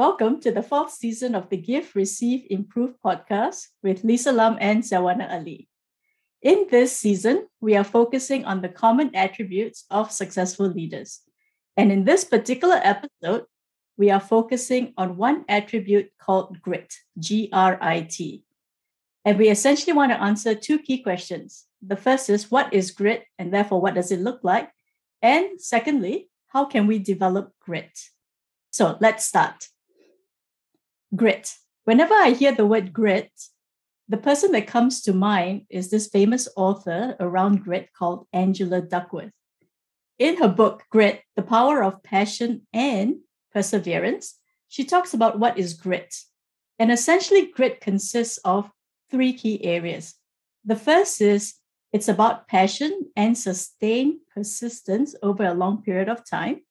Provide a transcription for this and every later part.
Welcome to the fourth season of the Give, Receive, Improve podcast with Lisa Lam and Zawana Ali. In this season, we are focusing on the common attributes of successful leaders. And in this particular episode, we are focusing on one attribute called grit, G R I T. And we essentially want to answer two key questions. The first is what is grit, and therefore, what does it look like? And secondly, how can we develop grit? So let's start. Grit. Whenever I hear the word grit, the person that comes to mind is this famous author around grit called Angela Duckworth. In her book, Grit The Power of Passion and Perseverance, she talks about what is grit. And essentially, grit consists of three key areas. The first is it's about passion and sustained persistence over a long period of time.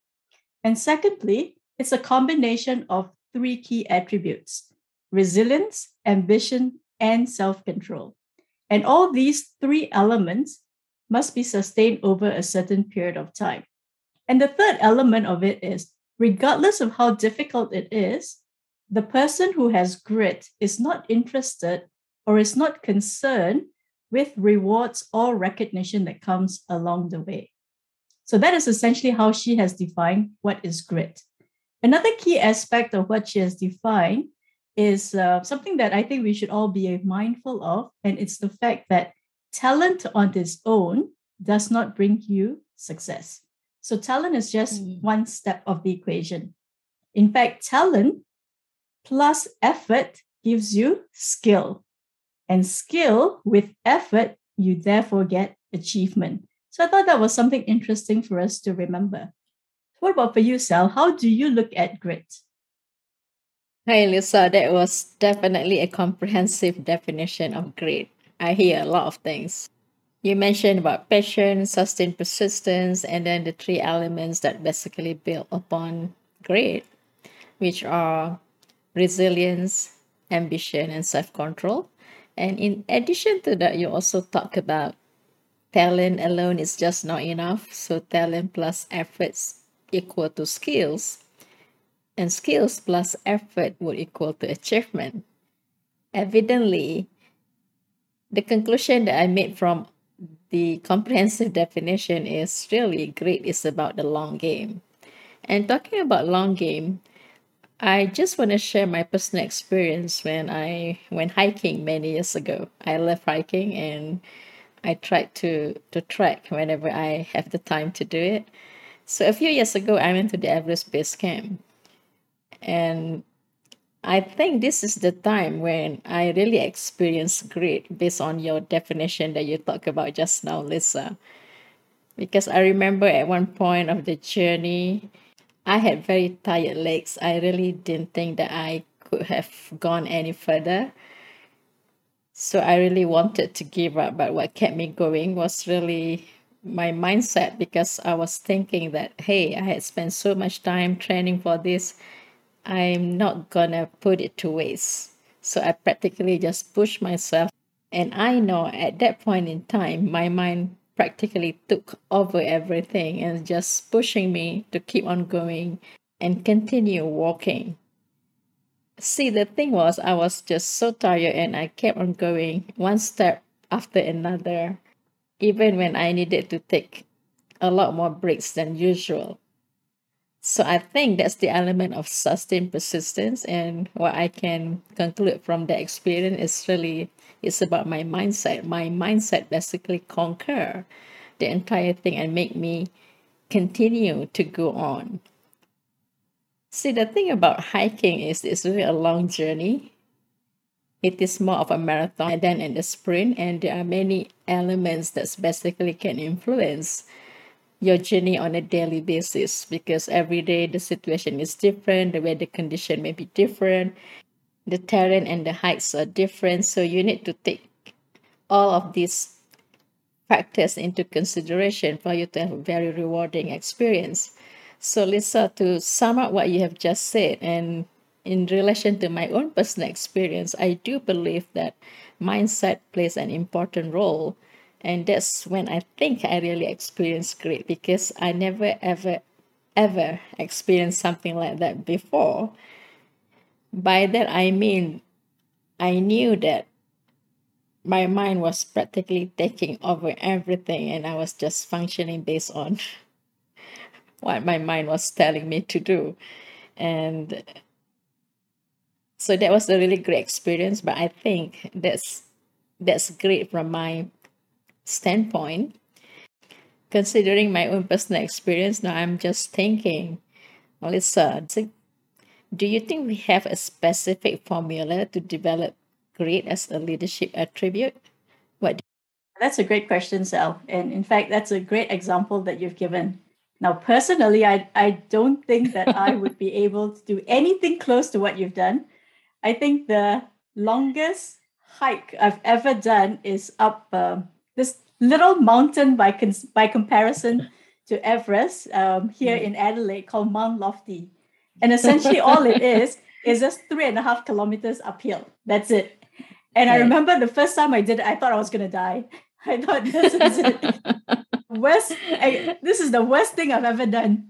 And secondly, it's a combination of three key attributes resilience, ambition, and self control. And all these three elements must be sustained over a certain period of time. And the third element of it is regardless of how difficult it is, the person who has grit is not interested or is not concerned with rewards or recognition that comes along the way. So that is essentially how she has defined what is grit. Another key aspect of what she has defined is uh, something that I think we should all be mindful of, and it's the fact that talent on its own does not bring you success. So, talent is just mm. one step of the equation. In fact, talent plus effort gives you skill, and skill with effort, you therefore get achievement. So, I thought that was something interesting for us to remember. What about for you, Sal? How do you look at grit? Hi, Lisa. That was definitely a comprehensive definition of grit. I hear a lot of things. You mentioned about passion, sustained persistence, and then the three elements that basically build upon grit, which are resilience, ambition, and self control. And in addition to that, you also talk about talent alone is just not enough. So, talent plus efforts equal to skills, and skills plus effort would equal to achievement. Evidently, the conclusion that I made from the comprehensive definition is really great is about the long game. And talking about long game, I just want to share my personal experience when I went hiking many years ago. I love hiking and I tried to to trek whenever I have the time to do it. So a few years ago, I went to the Everest Base Camp. And I think this is the time when I really experienced grit based on your definition that you talked about just now, Lisa. Because I remember at one point of the journey, I had very tired legs. I really didn't think that I could have gone any further. So I really wanted to give up, but what kept me going was really my mindset because I was thinking that, hey, I had spent so much time training for this. I'm not gonna put it to waste. So I practically just pushed myself. And I know at that point in time, my mind practically took over everything and just pushing me to keep on going and continue walking. See, the thing was, I was just so tired and I kept on going one step after another even when I needed to take a lot more breaks than usual. So I think that's the element of sustained persistence. And what I can conclude from the experience is really it's about my mindset. My mindset basically conquer the entire thing and make me continue to go on. See, the thing about hiking is it's really a long journey it is more of a marathon than in the sprint and there are many elements that basically can influence your journey on a daily basis because every day the situation is different the weather condition may be different the terrain and the heights are different. So you need to take all of these factors into consideration for you to have a very rewarding experience. So lisa to sum up what you have just said and in relation to my own personal experience, I do believe that mindset plays an important role. And that's when I think I really experienced grit because I never, ever, ever experienced something like that before. By that I mean I knew that my mind was practically taking over everything and I was just functioning based on what my mind was telling me to do. And so that was a really great experience, but I think that's that's great from my standpoint. Considering my own personal experience, now I'm just thinking, Melissa, do you think we have a specific formula to develop grit as a leadership attribute? What? That's a great question, Sal. And in fact, that's a great example that you've given. Now, personally, I, I don't think that I would be able to do anything close to what you've done. I think the longest hike I've ever done is up um, this little mountain by, cons- by comparison to Everest um, here mm. in Adelaide called Mount Lofty. And essentially, all it is is just three and a half kilometers uphill. That's it. And. I remember the first time I did it, I thought I was going to die. I thought this is it. worst, I, this is the worst thing I've ever done.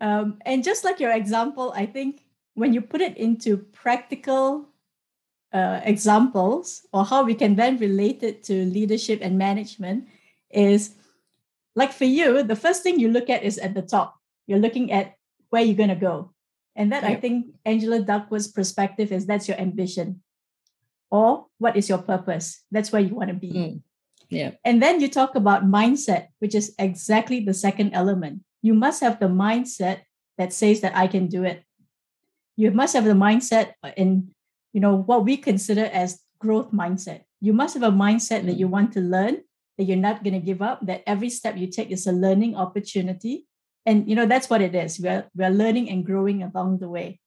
Um, and just like your example, I think when you put it into practical uh, examples or how we can then relate it to leadership and management is like for you, the first thing you look at is at the top. You're looking at where you're going to go. And that. I think Angela Duckworth's perspective is that's your ambition. Or what is your purpose? That's where you want to be. Mm. Yeah. And then you talk about mindset, which is exactly the second element. You must have the mindset that says that I can do it. You must have the mindset in, you know, what we consider as growth mindset. You must have a mindset mm. that you want to learn, that you're not going to give up, that every step you take is a learning opportunity, and you know that's what it is. We're, we're learning and growing along the way.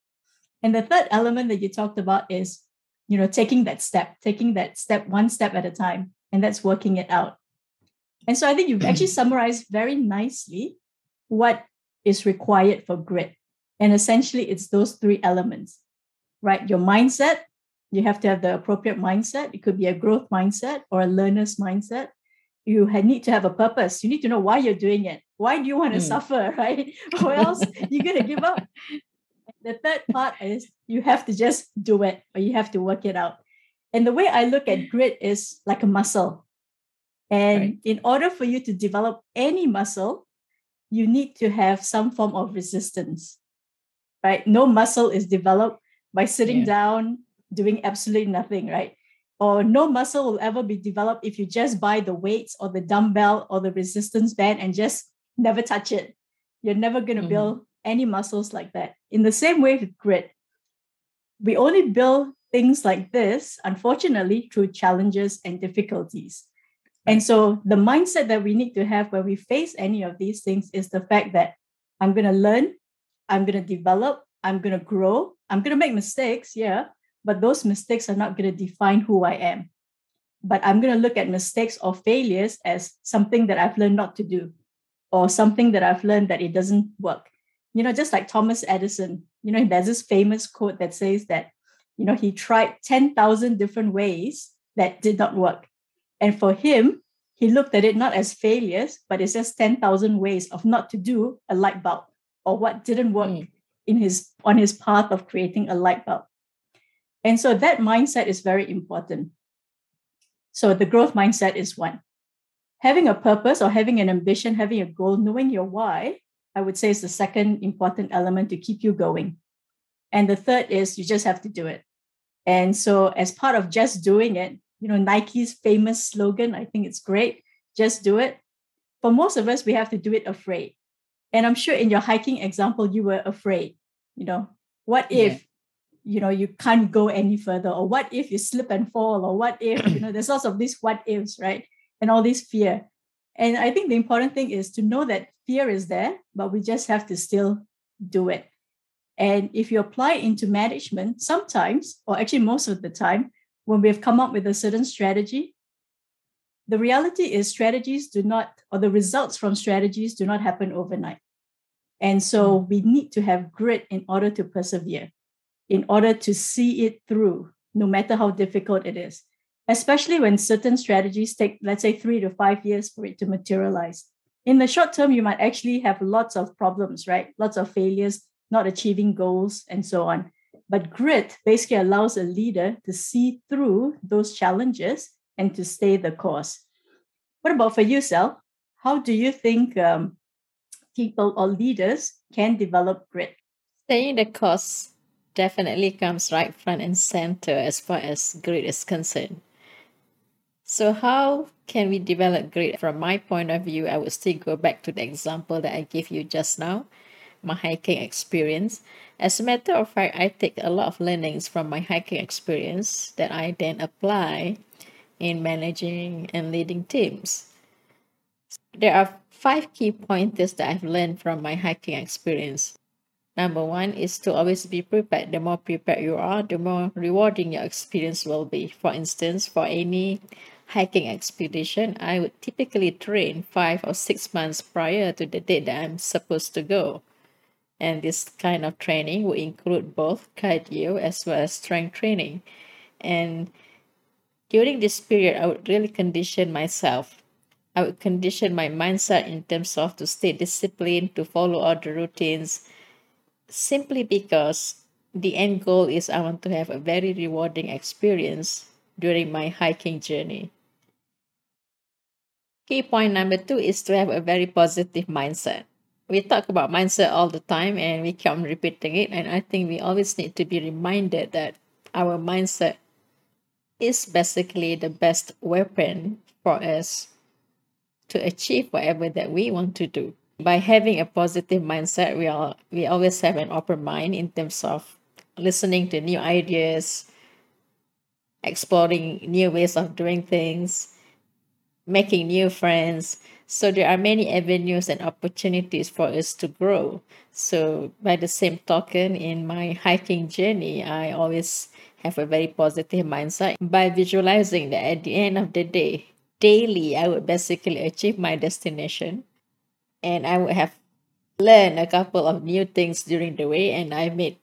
And the third element that you talked about is you know taking that step taking that step one step at a time and that's working it out. And so i think you've actually summarized very nicely what is required for grit and essentially it's those three elements right your mindset you have to have the appropriate mindset it could be a growth mindset or a learner's mindset you need to have a purpose you need to know why you're doing it why do you want to mm. suffer, right? Or else you're going to give up. The third part is you have to just do it or you have to work it out. And the way I look at grit is like a muscle. And right. in order for you to develop any muscle, you need to have some form of resistance, right? No muscle is developed by sitting yeah. down, doing absolutely nothing, right? Or no muscle will ever be developed if you just buy the weights or the dumbbell or the resistance band and just never touch it. You're never going to mm-hmm. build any muscles like that. In the same way with grit, we only build things like this, unfortunately, through challenges and difficulties. And so the mindset that we need to have when we face any of these things is the fact that I'm going to learn, I'm going to develop, I'm going to grow, I'm going to make mistakes, yeah, but those mistakes are not going to define who I am. But I'm going to look at mistakes or failures as something that I've learned not to do or something that I've learned that it doesn't work. You know, just like Thomas Edison, you know, there's this famous quote that says that, you know, he tried 10,000 different ways that did not work. And for him, he looked at it not as failures, but it's just 10,000 ways of not to do a light bulb or what didn't work mm. in his on his path of creating a light bulb. And so that mindset is very important. So the growth mindset is one having a purpose or having an ambition, having a goal, knowing your why, I would say is the second important element to keep you going. And the third is you just have to do it. And so, as part of just doing it, you know, Nike's famous slogan, I think it's great just do it. For most of us, we have to do it afraid. And I'm sure in your hiking example, you were afraid. You know, what if, yeah. you know, you can't go any further? Or what if you slip and fall? Or what if, you know, there's lots of these what ifs, right? and all this fear. And I think the important thing is to know that fear is there, but we just have to still do it. And if you apply into management, sometimes, or actually most of the time, when we've come up with a certain strategy, the reality is strategies do not, or the results from strategies do not happen overnight. And so hmm. we need to have grit in order to persevere, in order to see it through, no matter how difficult it is especially when certain strategies take, let's say, three to five years for it to materialize. In the short term, you might actually have lots of problems, right? Lots of failures, not achieving goals, and so on. But grit basically allows a leader to see through those challenges and to stay the course. What about for you, Sal? How do you think um, people or leaders can develop grit? Staying the course definitely comes right front and center as far as grit is concerned. So, how can we develop grit? From my point of view, I would still go back to the example that I gave you just now my hiking experience. As a matter of fact, I take a lot of learnings from my hiking experience that I then apply in managing and leading teams. There are five key pointers that I've learned from my hiking experience. Number one is to always be prepared. The more prepared you are, the more rewarding your experience will be. For instance, for any hiking expedition, I would typically train five or six months prior to the date that I'm supposed to go. And this kind of training will include both cardio as well as strength training. And during this period, I would really condition myself. I would condition my mindset in terms of to stay disciplined, to follow all the routines, simply because the end goal is I want to have a very rewarding experience during my hiking journey. Key point number two is to have a very positive mindset we talk about mindset all the time and we keep repeating it. And I think we always need to be reminded that our mindset is basically the best weapon for us to achieve whatever that we want to do. By having a positive mindset, we are we always have an open mind in terms of listening to new ideas, exploring new ways of doing things, making new friends, so there are many avenues and opportunities for us to grow. So by the same token, in my hiking journey, I always have a very positive mindset by visualizing that at the end of the day, daily, I would basically achieve my destination and I would have learned a couple of new things during the way and I made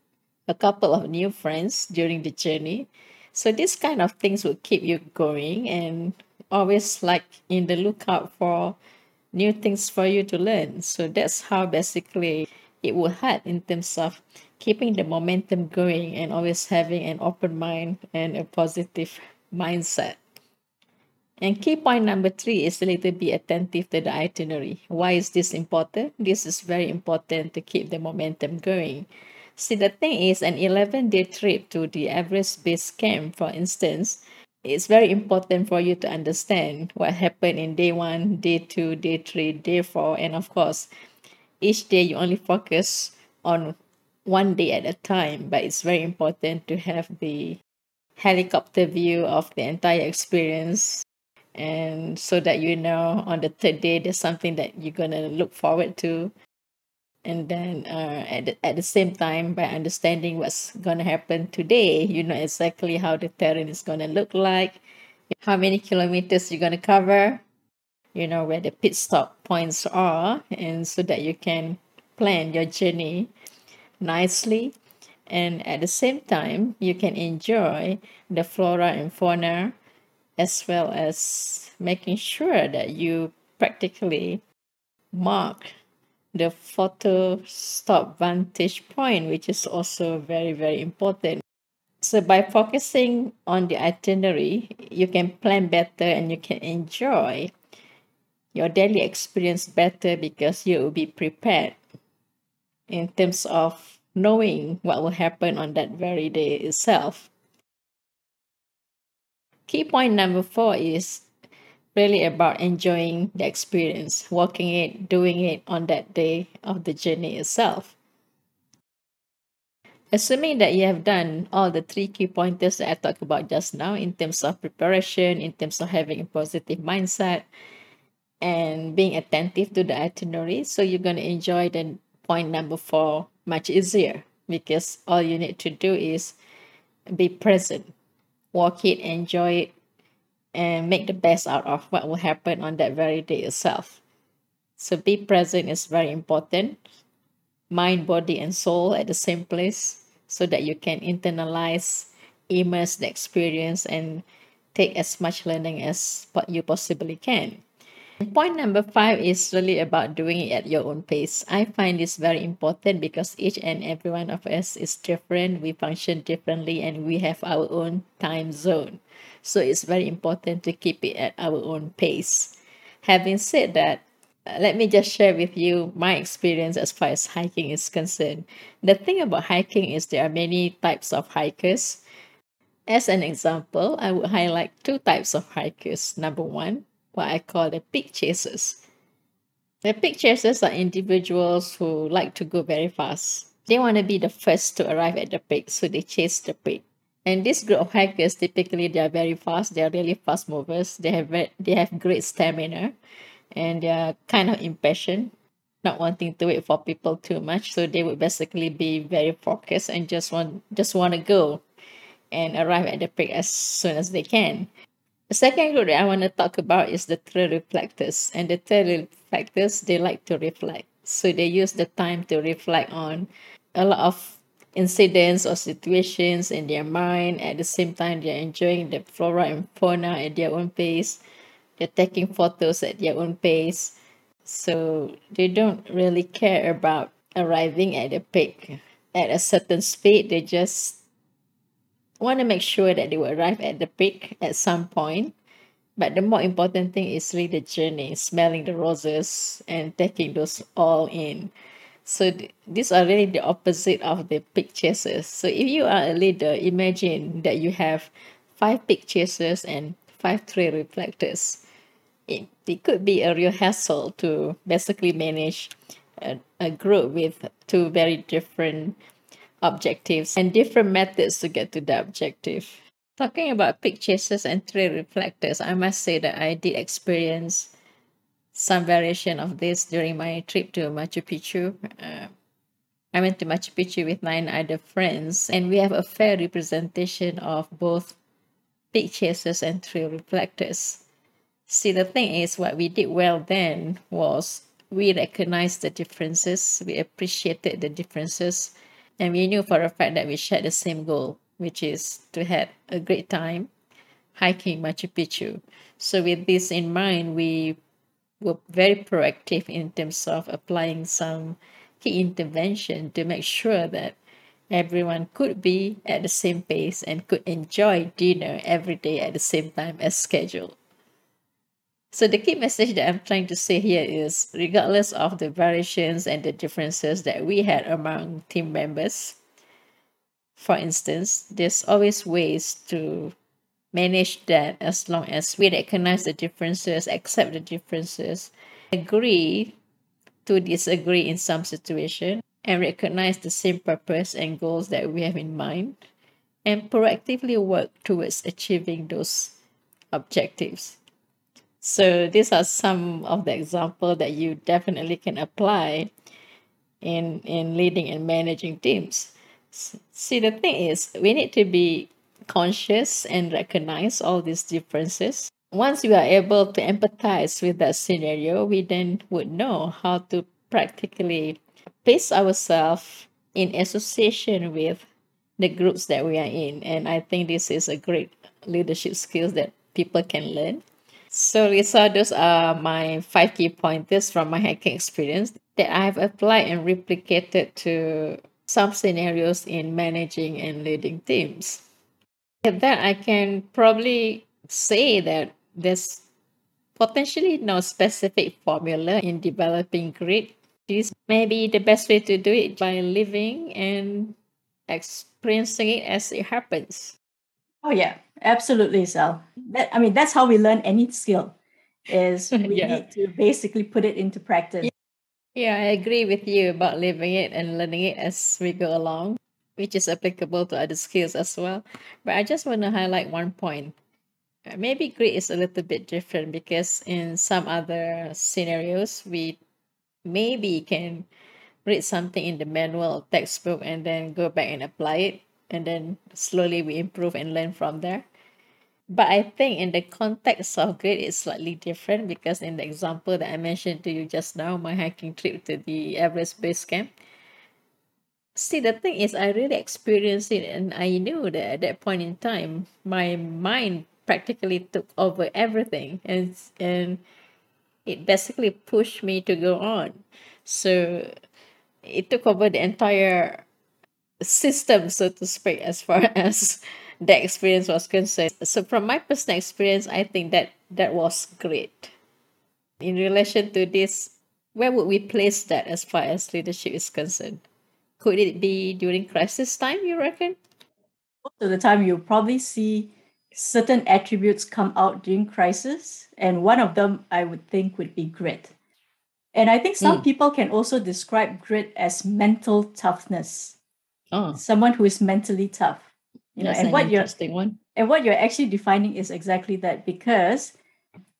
a couple of new friends during the journey. So these kind of things would keep you going and always like in the lookout for new things for you to learn. So that's how basically it will help in terms of keeping the momentum going and always having an open mind and a positive mindset. And key point number three is to be attentive to the itinerary. Why is this important? This is very important to keep the momentum going. See, the thing is, an 11 day trip to the Everest Base Camp, for instance, it's very important for you to understand what happened in day one, day two, day three, day four, and of course, each day you only focus on one day at a time, but it's very important to have the helicopter view of the entire experience and so that you know on the third day there's something that you're going to look forward to. And then uh, at, the, at the same time by understanding what's going to happen today you know exactly how the terrain is going to look like how many kilometers you're going to cover you know where the pit stop points are and so that you can plan your journey nicely and at the same time you can enjoy the flora and fauna as well as making sure that you practically mark the photo stop vantage point, which is also very, very important. So by focusing on the itinerary, you can plan better and you can enjoy your daily experience better because you will be prepared in terms of knowing what will happen on that very day itself. Key point number four is really about enjoying the experience, walking it, doing it on that day of the journey itself. Assuming that you have done all the three key pointers that I talked about just now in terms of preparation, in terms of having a positive mindset, and being attentive to the itinerary, so you're going to enjoy the point number four much easier because all you need to do is be present, walk it, enjoy it, and make the best out of what will happen on that very day itself. So be present is very important. Mind, body, and soul at the same place so that you can internalize, immerse the experience, and take as much learning as you possibly can. Point number five is really about doing it at your own pace. I find this very important because each and every one of us is different. We function differently and we have our own time zone. So it's very important to keep it at our own pace. Having said that, let me just share with you my experience as far as hiking is concerned. The thing about hiking is there are many types of hikers. As an example, I would highlight two types of hikers. Number one, what I call the peak chasers. The peak chasers are individuals who like to go very fast. They want to be the first to arrive at the peak, so they chase the peak. And this group of hikers typically they are very fast. They are really fast movers. They have very, they have great stamina, and they are kind of impatient, not wanting to wait for people too much. So they would basically be very focused and just want just want to go and arrive at the peak as soon as they can. The second group that I want to talk about is the trail reflectors. And the trail reflectors, they like to reflect. So they use the time to reflect on a lot of incidents or situations in their mind. At the same time, they're enjoying the flora and fauna at their own pace. They're taking photos at their own pace. So they don't really care about arriving at the peak at a certain speed. They just want to make sure that they will arrive at the peak at some point. But the more important thing is really the journey, smelling the roses and taking those all in. So th- these are really the opposite of the peak chasers. So if you are a leader, imagine that you have five peak chasers and five trail reflectors. It, it could be a real hassle to basically manage a, a group with two very different objectives and different methods to get to the objective. Talking about peak chasers and trail reflectors, I must say that I did experience some variation of this during my trip to Machu Picchu. Uh, I went to Machu Picchu with nine other friends, and we have a fair representation of both peak chasers and trail reflectors. See, the thing is, what we did well then was we recognized the differences, we appreciated the differences, and we knew for a fact that we shared the same goal, which is to have a great time hiking Machu Picchu. So, with this in mind, we were very proactive in terms of applying some key intervention to make sure that everyone could be at the same pace and could enjoy dinner every day at the same time as scheduled. So the key message that I'm trying to say here is regardless of the variations and the differences that we had among team members, for instance, there's always ways to manage that as long as we recognize the differences, accept the differences, agree to disagree in some situation, and recognize the same purpose and goals that we have in mind, and proactively work towards achieving those objectives. So these are some of the example that you definitely can apply in in leading and managing teams. See, the thing is, we need to be conscious and recognize all these differences. Once we are able to empathize with that scenario, we then would know how to practically place ourselves in association with the groups that we are in. And I think this is a great leadership skills that people can learn. So, Lisa, those are my five key pointers from my hacking experience that I have applied and replicated to some scenarios in managing and leading teams. With that, I can probably say that there's potentially no specific formula in developing grit. This may be the best way to do it by living and experiencing it as it happens. Oh yeah, absolutely, Sal. That I mean, that's how we learn any skill. Is we Yeah. need to basically put it into practice. Yeah, I agree with you about living it and learning it as we go along, which is applicable to other skills as well. But I just want to highlight one point. Uh, Maybe grit is a little bit different because in some other scenarios, we maybe can read something in the manual or textbook and then go back and apply it. And then slowly we improve and learn from there. But I think in the context of grit, it's slightly different because in the example that I mentioned to you just now, my hiking trip to the Everest Base Camp. See, the thing is, I really experienced it, and I knew that at that point in time, my mind practically took over everything, and and it basically pushed me to go on. So it took over the entire system, so to speak, as far as the experience was concerned. So from my personal experience, I think that that was great. In relation to this, where would we place that as far as leadership is concerned? Could it be during crisis time, you reckon? Most of the time, you probably see certain attributes come out during crisis. And one of them, I would think, would be grit. And I think some mm. people can also describe grit as mental toughness. Oh. Someone who is mentally tough. You know, That's and what you're one. And what you're actually defining is exactly that because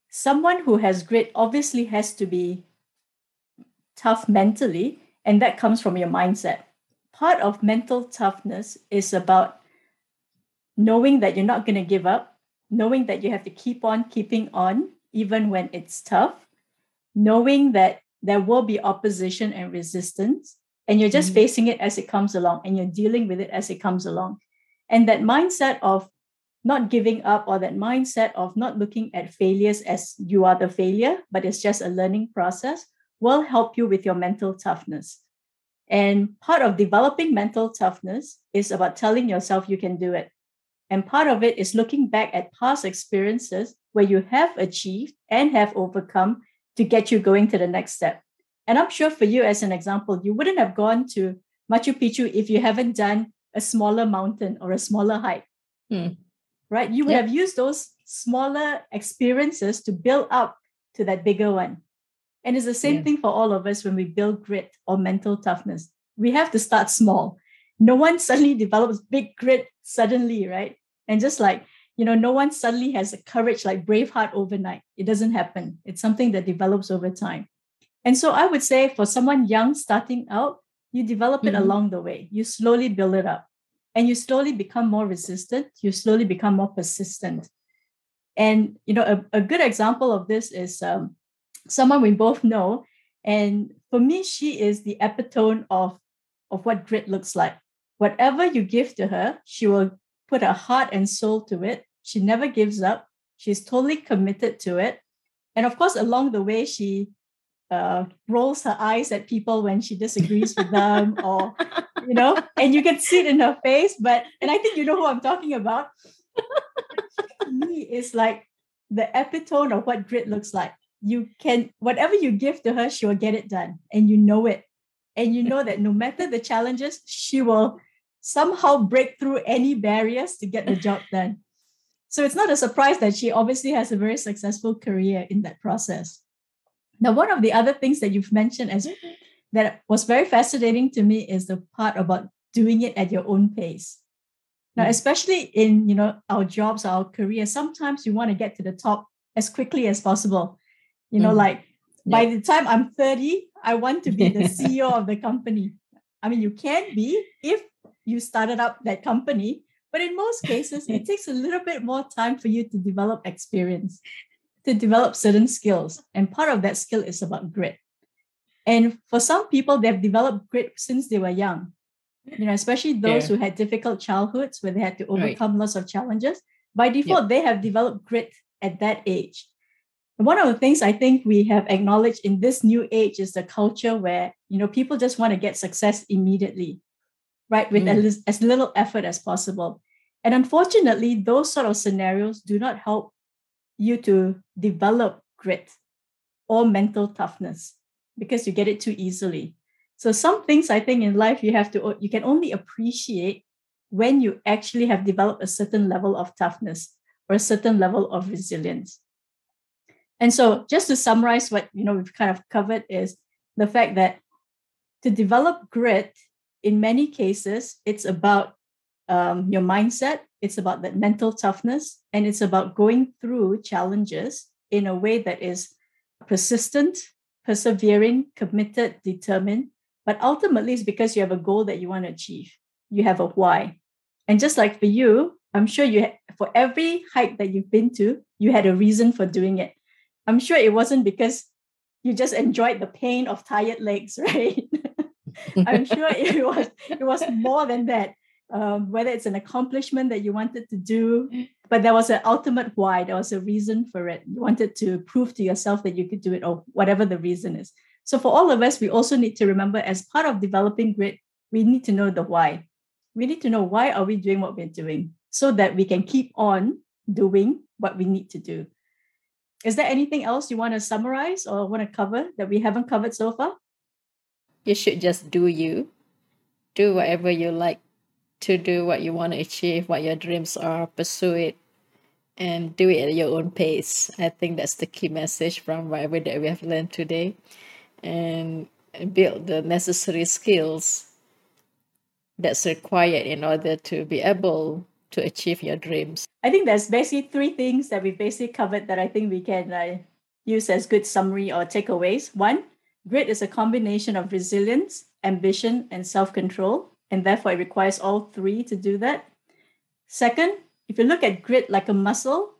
someone who has grit obviously has to be tough mentally, and that comes from your mindset. Part of mental toughness is about knowing that you're not going to give up, knowing that you have to keep on keeping on, even when it's tough, knowing that there will be opposition and resistance, and you're just mm-hmm. facing it as it comes along and you're dealing with it as it comes along. And that mindset of not giving up or that mindset of not looking at failures as you are the failure, but it's just a learning process will help you with your mental toughness. And part of developing mental toughness is about telling yourself you can do it. And part of it is looking back at past experiences where you have achieved and have overcome to get you going to the next step. And I'm sure for you, as an example, you wouldn't have gone to Machu Picchu if you haven't done a smaller mountain or a smaller hike. Hmm. Right? You would have used those smaller experiences to build up to that bigger one. And it's the same yeah. thing for all of us when we build grit or mental toughness. We have to start small. No one suddenly develops big grit suddenly, right? And just like, you know, no one suddenly has a courage like Braveheart overnight. It doesn't happen. It's something that develops over time. And so I would say for someone young starting out, you develop it mm-hmm. along the way. You slowly build it up and you slowly become more resistant. You slowly become more persistent. And, you know, a, a good example of this is um, someone we both know. And for me, she is the epitome of, of what grit looks like. Whatever you give to her, she will put her heart and soul to it. She never gives up. She's totally committed to it. And of course, along the way, she uh, rolls her eyes at people when she disagrees with them, or you know, and you can see it in her face. But and I think you know who I'm talking about. to me, is like the epitome of what grit looks like. You can whatever you give to her, she will get it done, and you know it, and you know that no matter the challenges, she will somehow break through any barriers to get the job done. So it's not a surprise that she obviously has a very successful career in that process. Now, one of the other things that you've mentioned as that was very fascinating to me is the part about doing it at your own pace. Now, mm. especially in you know our jobs, our career, sometimes you want to get to the top as quickly as possible. You know, mm. like yeah. by the time I'm 30, I want to be the CEO of the company. I mean, you can be if you started up that company, but in most cases, it takes a little bit more time for you to develop experience to develop certain skills. And part of that skill is about grit. And for some people, they've developed grit since they were young. You know, especially those yeah. who had difficult childhoods where they had to overcome right. lots of challenges. By default, yep. they have developed grit at that age. And one of the things I think we have acknowledged in this new age is the culture where, you know, people just want to get success immediately, right? With mm. as, as little effort as possible. And unfortunately, those sort of scenarios do not help you to develop grit or mental toughness because you get it too easily. So some things I think in life you have to you can only appreciate when you actually have developed a certain level of toughness or a certain level of resilience. And so just to summarize what you know we've kind of covered is the fact that to develop grit in many cases it's about um, your mindset it's about that mental toughness and it's about going through challenges in a way that is persistent, persevering, committed, determined. But ultimately, it's because you have a goal that you want to achieve. You have a why. And just like for you, I'm sure you for every hike that you've been to, you had a reason for doing it. I'm sure it wasn't because you just enjoyed the pain of tired legs, right? I'm sure it was it was more than that um, whether it's an accomplishment that you wanted to do, but there was an ultimate why. There was a reason for it. You wanted to prove to yourself that you could do it, or whatever the reason is. So for all of us, we also need to remember as part of developing grit, we need to know the why. We need to know why are we doing what we're doing so that we can keep on doing what we need to do. Is there anything else you want to summarize or want to cover that we haven't covered so far? You should just do you. Do whatever you like to do, what you want to achieve, what your dreams are, pursue it, and do it at your own pace. I think that's the key message from whatever that we have learned today. And build the necessary skills that's required in order to be able to achieve your dreams. I think there's basically three things that we basically covered that I think we can uh, use as good summary or takeaways. One, grit is a combination of resilience, ambition, and self control, and therefore it requires all three to do that. Second, if you look at grit like a muscle,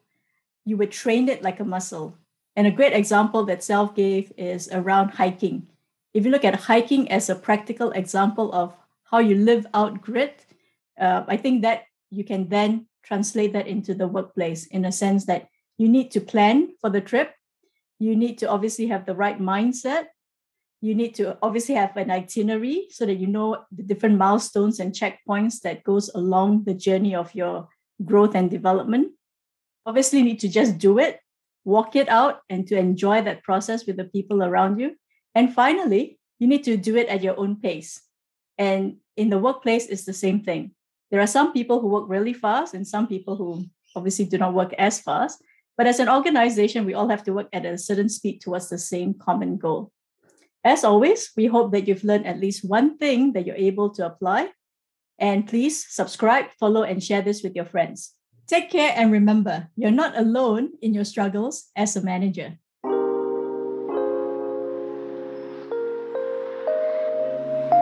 you would train it like a muscle. And a great example that Sal gave is around hiking. If you look at hiking as a practical example of how you live out grit, uh, I think that you can then translate that into the workplace in a sense that you need to plan for the trip. You need to obviously have the right mindset. You need to obviously have an itinerary so that you know the different milestones and checkpoints that goes along the journey of your growth and development. Obviously, you need to just do it, walk it out, and to enjoy that process with the people around you. And finally, you need to do it at your own pace. And in the workplace, it's the same thing there are some people who work really fast and some people who obviously do not work as fast. But as an organization, we all have to work at a certain speed towards the same common goal. As always, we hope that you've learned at least one thing that you're able to apply. And please subscribe, follow, and share this with your friends. Take care and remember, you're not alone in your struggles as a manager.